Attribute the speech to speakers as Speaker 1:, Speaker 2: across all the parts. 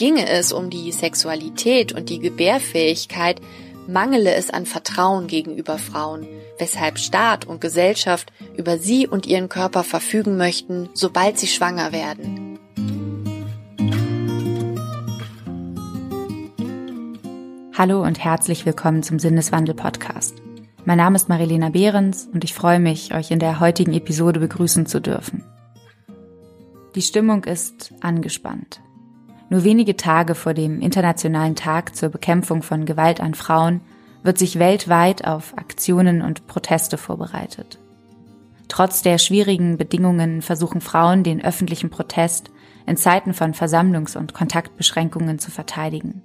Speaker 1: Ginge es um die Sexualität und die Gebärfähigkeit, mangele es an Vertrauen gegenüber Frauen, weshalb Staat und Gesellschaft über sie und ihren Körper verfügen möchten, sobald sie schwanger werden.
Speaker 2: Hallo und herzlich willkommen zum Sinneswandel Podcast. Mein Name ist Marilena Behrens und ich freue mich, euch in der heutigen Episode begrüßen zu dürfen. Die Stimmung ist angespannt. Nur wenige Tage vor dem Internationalen Tag zur Bekämpfung von Gewalt an Frauen wird sich weltweit auf Aktionen und Proteste vorbereitet. Trotz der schwierigen Bedingungen versuchen Frauen den öffentlichen Protest in Zeiten von Versammlungs- und Kontaktbeschränkungen zu verteidigen.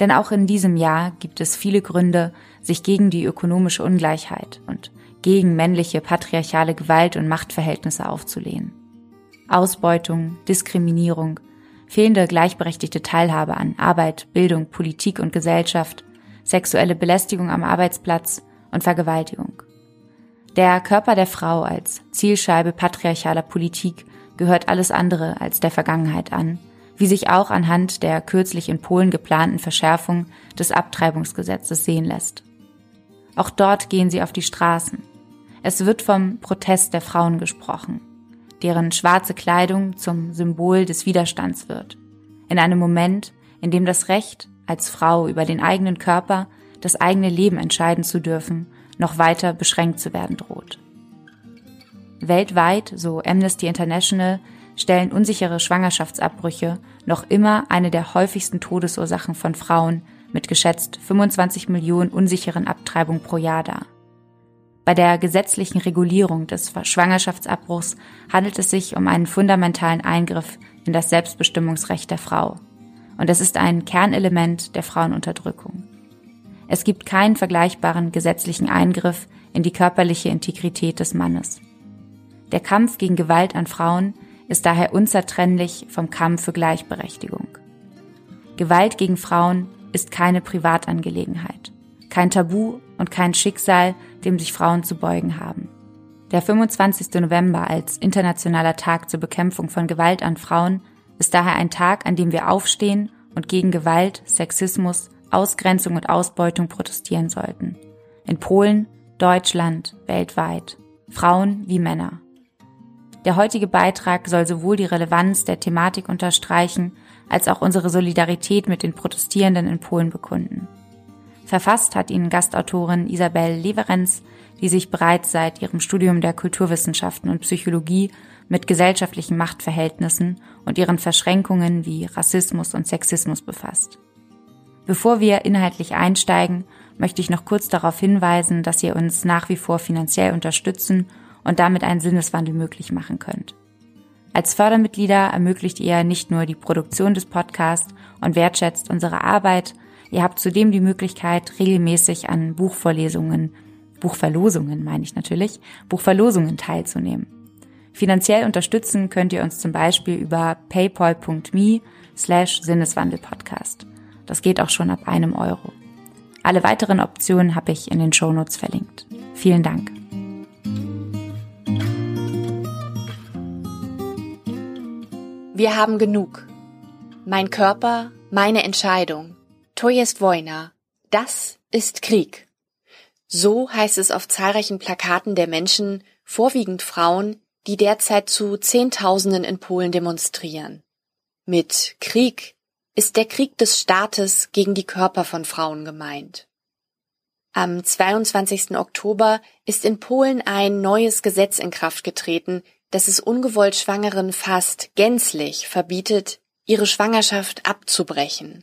Speaker 2: Denn auch in diesem Jahr gibt es viele Gründe, sich gegen die ökonomische Ungleichheit und gegen männliche patriarchale Gewalt und Machtverhältnisse aufzulehnen. Ausbeutung, Diskriminierung, fehlende gleichberechtigte Teilhabe an Arbeit, Bildung, Politik und Gesellschaft, sexuelle Belästigung am Arbeitsplatz und Vergewaltigung. Der Körper der Frau als Zielscheibe patriarchaler Politik gehört alles andere als der Vergangenheit an, wie sich auch anhand der kürzlich in Polen geplanten Verschärfung des Abtreibungsgesetzes sehen lässt. Auch dort gehen sie auf die Straßen. Es wird vom Protest der Frauen gesprochen deren schwarze Kleidung zum Symbol des Widerstands wird. In einem Moment, in dem das Recht, als Frau über den eigenen Körper, das eigene Leben entscheiden zu dürfen, noch weiter beschränkt zu werden droht. Weltweit, so Amnesty International, stellen unsichere Schwangerschaftsabbrüche noch immer eine der häufigsten Todesursachen von Frauen mit geschätzt 25 Millionen unsicheren Abtreibungen pro Jahr dar. Bei der gesetzlichen Regulierung des Schwangerschaftsabbruchs handelt es sich um einen fundamentalen Eingriff in das Selbstbestimmungsrecht der Frau. Und es ist ein Kernelement der Frauenunterdrückung. Es gibt keinen vergleichbaren gesetzlichen Eingriff in die körperliche Integrität des Mannes. Der Kampf gegen Gewalt an Frauen ist daher unzertrennlich vom Kampf für Gleichberechtigung. Gewalt gegen Frauen ist keine Privatangelegenheit, kein Tabu und kein Schicksal, dem sich Frauen zu beugen haben. Der 25. November als internationaler Tag zur Bekämpfung von Gewalt an Frauen ist daher ein Tag, an dem wir aufstehen und gegen Gewalt, Sexismus, Ausgrenzung und Ausbeutung protestieren sollten. In Polen, Deutschland, weltweit. Frauen wie Männer. Der heutige Beitrag soll sowohl die Relevanz der Thematik unterstreichen, als auch unsere Solidarität mit den Protestierenden in Polen bekunden. Verfasst hat ihn Gastautorin Isabel Leverenz, die sich bereits seit ihrem Studium der Kulturwissenschaften und Psychologie mit gesellschaftlichen Machtverhältnissen und ihren Verschränkungen wie Rassismus und Sexismus befasst. Bevor wir inhaltlich einsteigen, möchte ich noch kurz darauf hinweisen, dass ihr uns nach wie vor finanziell unterstützen und damit einen Sinneswandel möglich machen könnt. Als Fördermitglieder ermöglicht ihr nicht nur die Produktion des Podcasts und wertschätzt unsere Arbeit, Ihr habt zudem die Möglichkeit, regelmäßig an Buchvorlesungen, Buchverlosungen meine ich natürlich, Buchverlosungen teilzunehmen. Finanziell unterstützen könnt ihr uns zum Beispiel über paypal.me slash Sinneswandelpodcast. Das geht auch schon ab einem Euro. Alle weiteren Optionen habe ich in den Shownotes verlinkt. Vielen Dank.
Speaker 1: Wir haben genug. Mein Körper, meine Entscheidung. To jest wojna. Das ist Krieg. So heißt es auf zahlreichen Plakaten der Menschen, vorwiegend Frauen, die derzeit zu Zehntausenden in Polen demonstrieren. Mit Krieg ist der Krieg des Staates gegen die Körper von Frauen gemeint. Am 22. Oktober ist in Polen ein neues Gesetz in Kraft getreten, das es ungewollt Schwangeren fast gänzlich verbietet, ihre Schwangerschaft abzubrechen.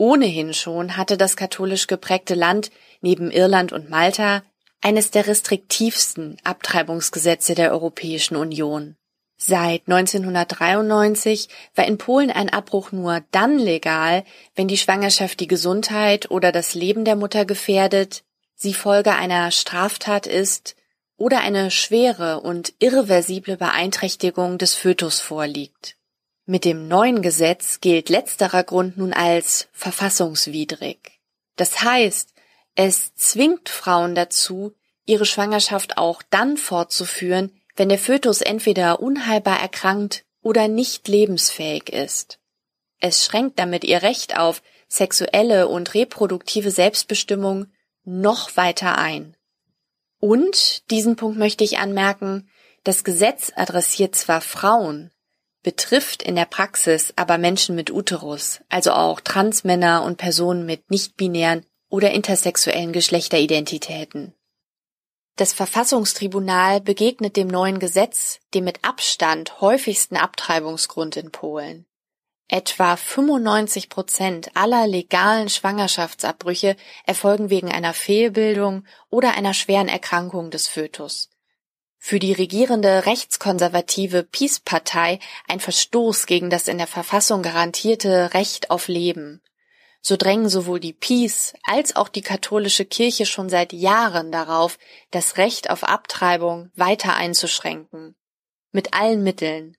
Speaker 1: Ohnehin schon hatte das katholisch geprägte Land neben Irland und Malta eines der restriktivsten Abtreibungsgesetze der Europäischen Union. Seit 1993 war in Polen ein Abbruch nur dann legal, wenn die Schwangerschaft die Gesundheit oder das Leben der Mutter gefährdet, sie Folge einer Straftat ist oder eine schwere und irreversible Beeinträchtigung des Fötus vorliegt. Mit dem neuen Gesetz gilt letzterer Grund nun als verfassungswidrig. Das heißt, es zwingt Frauen dazu, ihre Schwangerschaft auch dann fortzuführen, wenn der Fötus entweder unheilbar erkrankt oder nicht lebensfähig ist. Es schränkt damit ihr Recht auf sexuelle und reproduktive Selbstbestimmung noch weiter ein. Und, diesen Punkt möchte ich anmerken, das Gesetz adressiert zwar Frauen, betrifft in der Praxis aber Menschen mit Uterus, also auch Transmänner und Personen mit nicht-binären oder intersexuellen Geschlechteridentitäten. Das Verfassungstribunal begegnet dem neuen Gesetz dem mit Abstand häufigsten Abtreibungsgrund in Polen. Etwa 95 Prozent aller legalen Schwangerschaftsabbrüche erfolgen wegen einer Fehlbildung oder einer schweren Erkrankung des Fötus. Für die regierende rechtskonservative Peace-Partei ein Verstoß gegen das in der Verfassung garantierte Recht auf Leben. So drängen sowohl die Peace als auch die katholische Kirche schon seit Jahren darauf, das Recht auf Abtreibung weiter einzuschränken. Mit allen Mitteln,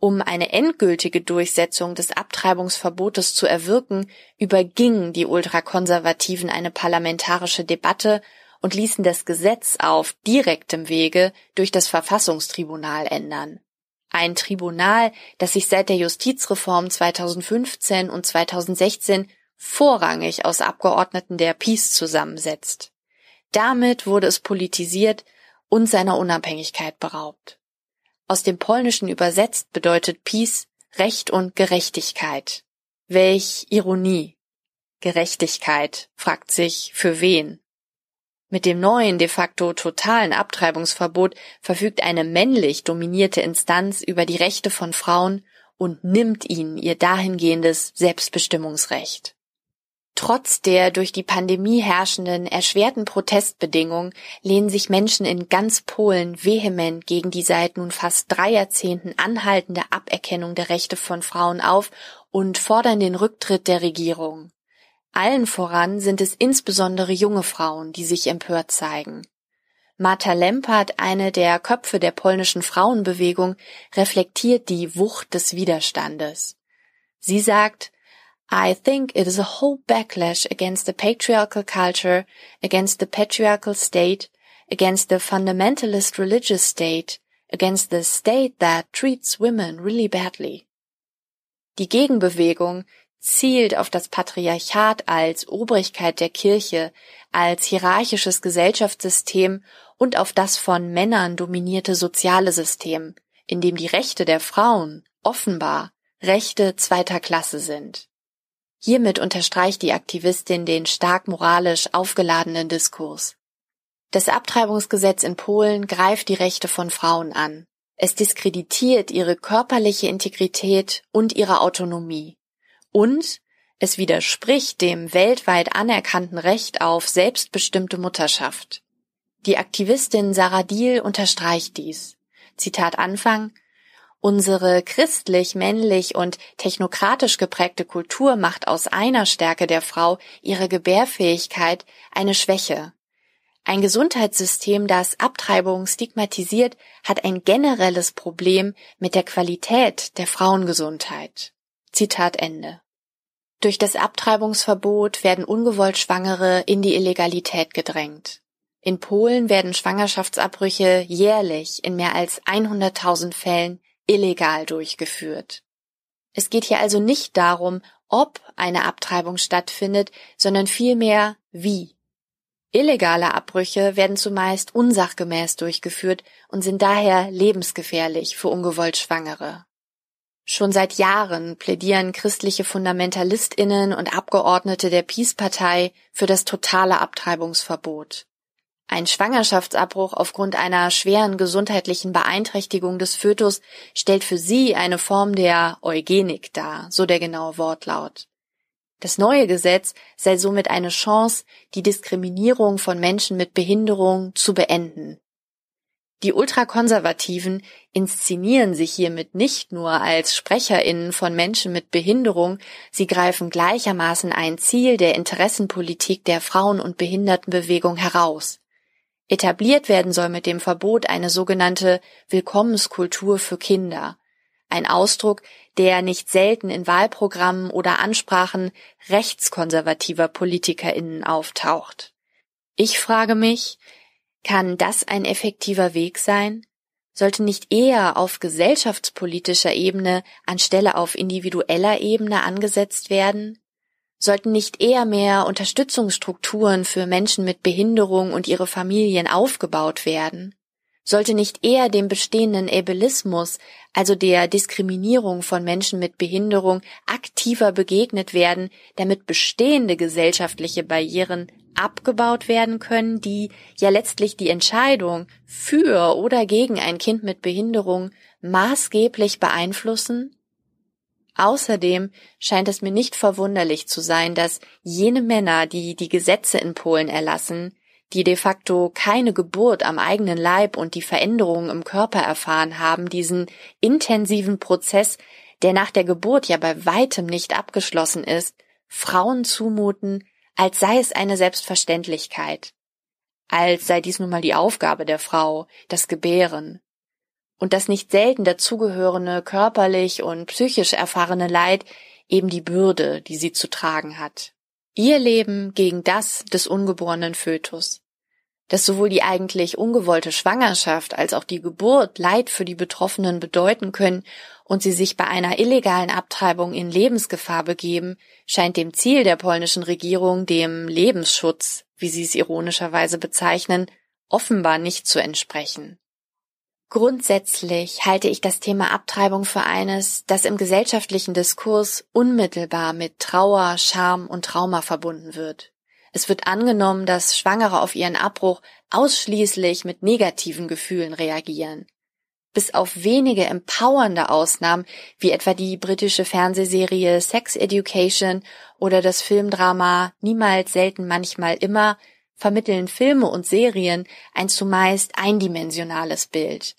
Speaker 1: um eine endgültige Durchsetzung des Abtreibungsverbotes zu erwirken, übergingen die Ultrakonservativen eine parlamentarische Debatte und ließen das Gesetz auf direktem Wege durch das Verfassungstribunal ändern. Ein Tribunal, das sich seit der Justizreform 2015 und 2016 vorrangig aus Abgeordneten der Peace zusammensetzt. Damit wurde es politisiert und seiner Unabhängigkeit beraubt. Aus dem Polnischen übersetzt bedeutet Peace Recht und Gerechtigkeit. Welch Ironie. Gerechtigkeit, fragt sich, für wen? Mit dem neuen, de facto totalen Abtreibungsverbot verfügt eine männlich dominierte Instanz über die Rechte von Frauen und nimmt ihnen ihr dahingehendes Selbstbestimmungsrecht. Trotz der durch die Pandemie herrschenden erschwerten Protestbedingungen lehnen sich Menschen in ganz Polen vehement gegen die seit nun fast drei Jahrzehnten anhaltende Aberkennung der Rechte von Frauen auf und fordern den Rücktritt der Regierung. Allen voran sind es insbesondere junge Frauen, die sich empört zeigen. Marta Lempert, eine der Köpfe der polnischen Frauenbewegung, reflektiert die Wucht des Widerstandes. Sie sagt, I think it is a whole backlash against the patriarchal culture, against the patriarchal state, against the fundamentalist religious state, against the state that treats women really badly. Die Gegenbewegung zielt auf das Patriarchat als Obrigkeit der Kirche, als hierarchisches Gesellschaftssystem und auf das von Männern dominierte soziale System, in dem die Rechte der Frauen offenbar Rechte zweiter Klasse sind. Hiermit unterstreicht die Aktivistin den stark moralisch aufgeladenen Diskurs. Das Abtreibungsgesetz in Polen greift die Rechte von Frauen an. Es diskreditiert ihre körperliche Integrität und ihre Autonomie. Und es widerspricht dem weltweit anerkannten Recht auf selbstbestimmte Mutterschaft. Die Aktivistin Sarah Diel unterstreicht dies. Zitat Anfang Unsere christlich, männlich und technokratisch geprägte Kultur macht aus einer Stärke der Frau ihre Gebärfähigkeit eine Schwäche. Ein Gesundheitssystem, das Abtreibung stigmatisiert, hat ein generelles Problem mit der Qualität der Frauengesundheit. Zitat Ende. Durch das Abtreibungsverbot werden ungewollt Schwangere in die Illegalität gedrängt. In Polen werden Schwangerschaftsabbrüche jährlich in mehr als 100.000 Fällen illegal durchgeführt. Es geht hier also nicht darum, ob eine Abtreibung stattfindet, sondern vielmehr wie. Illegale Abbrüche werden zumeist unsachgemäß durchgeführt und sind daher lebensgefährlich für ungewollt Schwangere. Schon seit Jahren plädieren christliche Fundamentalistinnen und Abgeordnete der Peace-Partei für das totale Abtreibungsverbot. Ein Schwangerschaftsabbruch aufgrund einer schweren gesundheitlichen Beeinträchtigung des Fötus stellt für sie eine Form der Eugenik dar, so der genaue Wortlaut. Das neue Gesetz sei somit eine Chance, die Diskriminierung von Menschen mit Behinderung zu beenden. Die Ultrakonservativen inszenieren sich hiermit nicht nur als Sprecherinnen von Menschen mit Behinderung, sie greifen gleichermaßen ein Ziel der Interessenpolitik der Frauen- und Behindertenbewegung heraus. Etabliert werden soll mit dem Verbot eine sogenannte Willkommenskultur für Kinder, ein Ausdruck, der nicht selten in Wahlprogrammen oder Ansprachen rechtskonservativer Politikerinnen auftaucht. Ich frage mich, kann das ein effektiver Weg sein? sollte nicht eher auf gesellschaftspolitischer Ebene anstelle auf individueller Ebene angesetzt werden? Sollten nicht eher mehr Unterstützungsstrukturen für Menschen mit Behinderung und ihre Familien aufgebaut werden? Sollte nicht eher dem bestehenden Ableismus, also der Diskriminierung von Menschen mit Behinderung, aktiver begegnet werden, damit bestehende gesellschaftliche Barrieren abgebaut werden können, die ja letztlich die Entscheidung für oder gegen ein Kind mit Behinderung maßgeblich beeinflussen? Außerdem scheint es mir nicht verwunderlich zu sein, dass jene Männer, die die Gesetze in Polen erlassen, die de facto keine Geburt am eigenen Leib und die Veränderungen im Körper erfahren haben, diesen intensiven Prozess, der nach der Geburt ja bei weitem nicht abgeschlossen ist, Frauen zumuten, als sei es eine Selbstverständlichkeit, als sei dies nun mal die Aufgabe der Frau, das Gebären. Und das nicht selten dazugehörende körperlich und psychisch erfahrene Leid eben die Bürde, die sie zu tragen hat. Ihr Leben gegen das des ungeborenen Fötus dass sowohl die eigentlich ungewollte Schwangerschaft als auch die Geburt Leid für die Betroffenen bedeuten können und sie sich bei einer illegalen Abtreibung in Lebensgefahr begeben, scheint dem Ziel der polnischen Regierung, dem Lebensschutz, wie sie es ironischerweise bezeichnen, offenbar nicht zu entsprechen. Grundsätzlich halte ich das Thema Abtreibung für eines, das im gesellschaftlichen Diskurs unmittelbar mit Trauer, Scham und Trauma verbunden wird. Es wird angenommen, dass Schwangere auf ihren Abbruch ausschließlich mit negativen Gefühlen reagieren. Bis auf wenige empowernde Ausnahmen, wie etwa die britische Fernsehserie Sex Education oder das Filmdrama Niemals, selten, manchmal immer, vermitteln Filme und Serien ein zumeist eindimensionales Bild.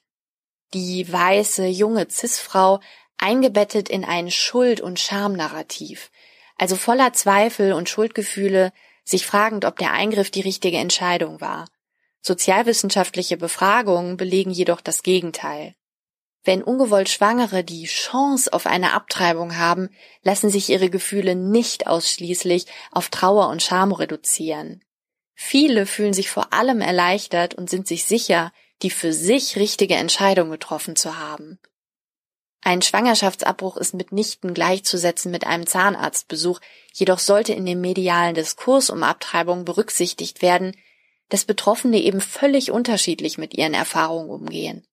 Speaker 1: Die weiße, junge Cis-Frau eingebettet in ein Schuld- und Schamnarrativ, also voller Zweifel und Schuldgefühle, sich fragend, ob der Eingriff die richtige Entscheidung war. Sozialwissenschaftliche Befragungen belegen jedoch das Gegenteil. Wenn ungewollt Schwangere die Chance auf eine Abtreibung haben, lassen sich ihre Gefühle nicht ausschließlich auf Trauer und Scham reduzieren. Viele fühlen sich vor allem erleichtert und sind sich sicher, die für sich richtige Entscheidung getroffen zu haben. Ein Schwangerschaftsabbruch ist mitnichten gleichzusetzen mit einem Zahnarztbesuch, jedoch sollte in dem medialen Diskurs um Abtreibung berücksichtigt werden, dass Betroffene eben völlig unterschiedlich mit ihren Erfahrungen umgehen.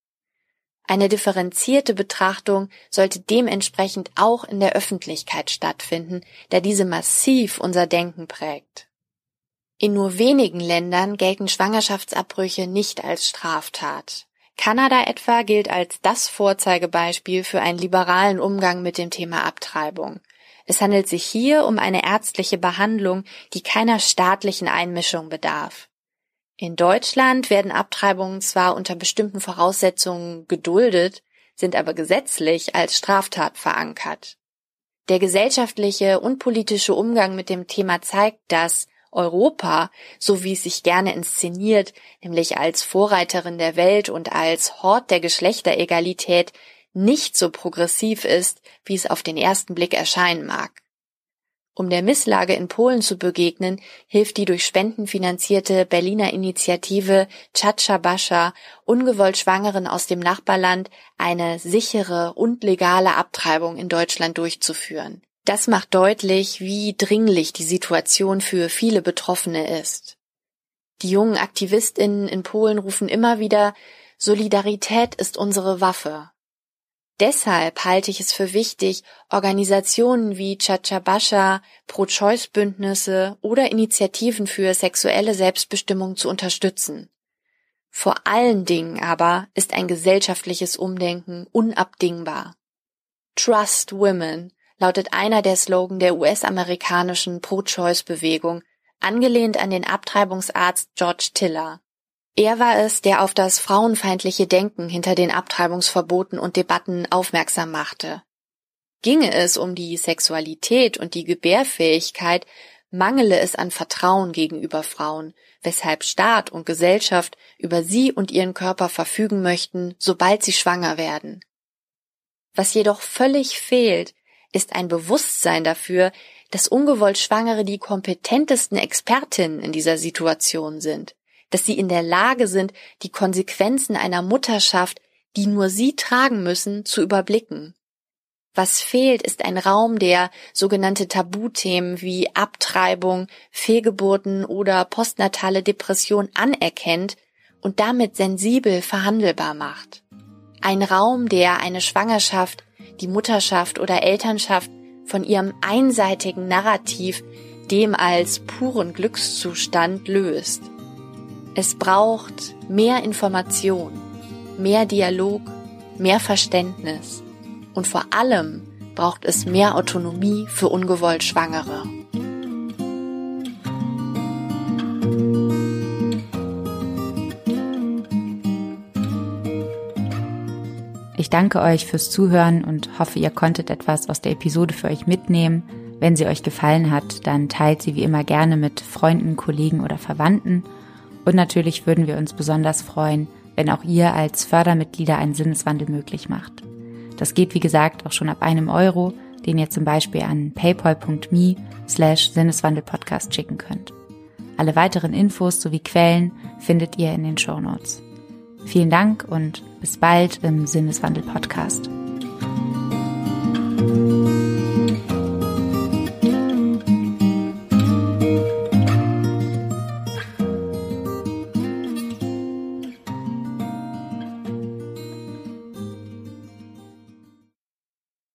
Speaker 1: Eine differenzierte Betrachtung sollte dementsprechend auch in der Öffentlichkeit stattfinden, da diese massiv unser Denken prägt. In nur wenigen Ländern gelten Schwangerschaftsabbrüche nicht als Straftat. Kanada etwa gilt als das Vorzeigebeispiel für einen liberalen Umgang mit dem Thema Abtreibung. Es handelt sich hier um eine ärztliche Behandlung, die keiner staatlichen Einmischung bedarf. In Deutschland werden Abtreibungen zwar unter bestimmten Voraussetzungen geduldet, sind aber gesetzlich als Straftat verankert. Der gesellschaftliche und politische Umgang mit dem Thema zeigt, dass Europa, so wie es sich gerne inszeniert, nämlich als Vorreiterin der Welt und als Hort der Geschlechteregalität, nicht so progressiv ist, wie es auf den ersten Blick erscheinen mag. Um der Misslage in Polen zu begegnen, hilft die durch Spenden finanzierte Berliner Initiative Chacha Bascha ungewollt Schwangeren aus dem Nachbarland eine sichere und legale Abtreibung in Deutschland durchzuführen. Das macht deutlich, wie dringlich die Situation für viele Betroffene ist. Die jungen Aktivistinnen in Polen rufen immer wieder, Solidarität ist unsere Waffe. Deshalb halte ich es für wichtig, Organisationen wie Chachabascha, Pro-Choice-Bündnisse oder Initiativen für sexuelle Selbstbestimmung zu unterstützen. Vor allen Dingen aber ist ein gesellschaftliches Umdenken unabdingbar. Trust Women lautet einer der Slogan der US-amerikanischen Pro-Choice-Bewegung, angelehnt an den Abtreibungsarzt George Tiller. Er war es, der auf das frauenfeindliche Denken hinter den Abtreibungsverboten und Debatten aufmerksam machte. Ginge es um die Sexualität und die Gebärfähigkeit, mangele es an Vertrauen gegenüber Frauen, weshalb Staat und Gesellschaft über sie und ihren Körper verfügen möchten, sobald sie schwanger werden. Was jedoch völlig fehlt, ist ein Bewusstsein dafür, dass ungewollt Schwangere die kompetentesten Expertinnen in dieser Situation sind, dass sie in der Lage sind, die Konsequenzen einer Mutterschaft die nur sie tragen müssen, zu überblicken. Was fehlt, ist ein Raum, der sogenannte Tabuthemen wie Abtreibung, Fehlgeburten oder postnatale Depression anerkennt und damit sensibel verhandelbar macht. Ein Raum, der eine Schwangerschaft, die Mutterschaft oder Elternschaft von ihrem einseitigen Narrativ, dem als puren Glückszustand löst. Es braucht mehr Information, mehr Dialog, mehr Verständnis und vor allem braucht es mehr Autonomie für ungewollt Schwangere.
Speaker 2: Ich danke euch fürs Zuhören und hoffe, ihr konntet etwas aus der Episode für euch mitnehmen. Wenn sie euch gefallen hat, dann teilt sie wie immer gerne mit Freunden, Kollegen oder Verwandten. Und natürlich würden wir uns besonders freuen, wenn auch ihr als Fördermitglieder einen Sinneswandel möglich macht. Das geht wie gesagt auch schon ab einem Euro, den ihr zum Beispiel an paypal.me slash Sinneswandelpodcast schicken könnt. Alle weiteren Infos sowie Quellen findet ihr in den Show Notes. Vielen Dank und bis bald im Sinneswandel Podcast.